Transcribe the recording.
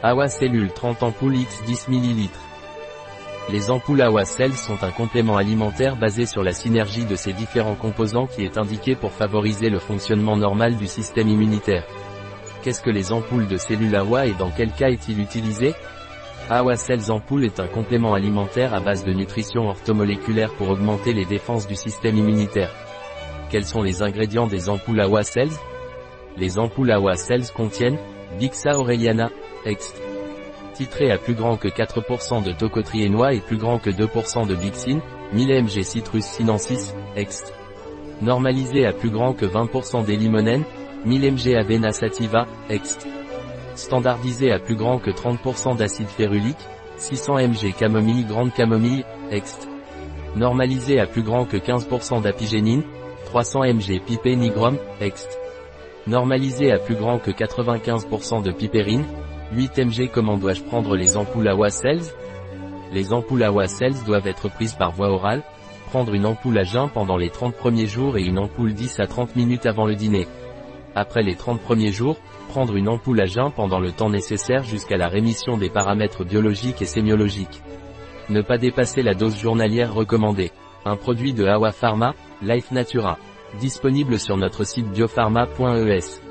Awa Cellule 30 ampoules x 10 ml. Les ampoules Awa Cells sont un complément alimentaire basé sur la synergie de ces différents composants qui est indiqué pour favoriser le fonctionnement normal du système immunitaire. Qu'est-ce que les ampoules de cellules Awa et dans quel cas est-il utilisé? Awa Cells Ampoule est un complément alimentaire à base de nutrition orthomoléculaire pour augmenter les défenses du système immunitaire. Quels sont les ingrédients des ampoules Awa Cells Les ampoules Awa Cells contiennent Bixa Aureliana, Ext. Titré à plus grand que 4% de tocotriénois et plus grand que 2% de bixine, 1000 mg Citrus sinensis, Ext. Normalisé à plus grand que 20% d'élimonène, 1000 mg Avena sativa, Ext. Standardisé à plus grand que 30% d'acide férulique, 600 mg camomille grande camomille, Ext. Normalisé à plus grand que 15% d'apigénine, 300 mg pipé nigrum, Ext. Normalisé à plus grand que 95% de pipérine, 8 mg Comment dois-je prendre les ampoules Awa Cells Les ampoules Awa Cells doivent être prises par voie orale, prendre une ampoule à jeun pendant les 30 premiers jours et une ampoule 10 à 30 minutes avant le dîner. Après les 30 premiers jours, prendre une ampoule à jeun pendant le temps nécessaire jusqu'à la rémission des paramètres biologiques et sémiologiques. Ne pas dépasser la dose journalière recommandée. Un produit de Awa Pharma, Life Natura. Disponible sur notre site biopharma.es.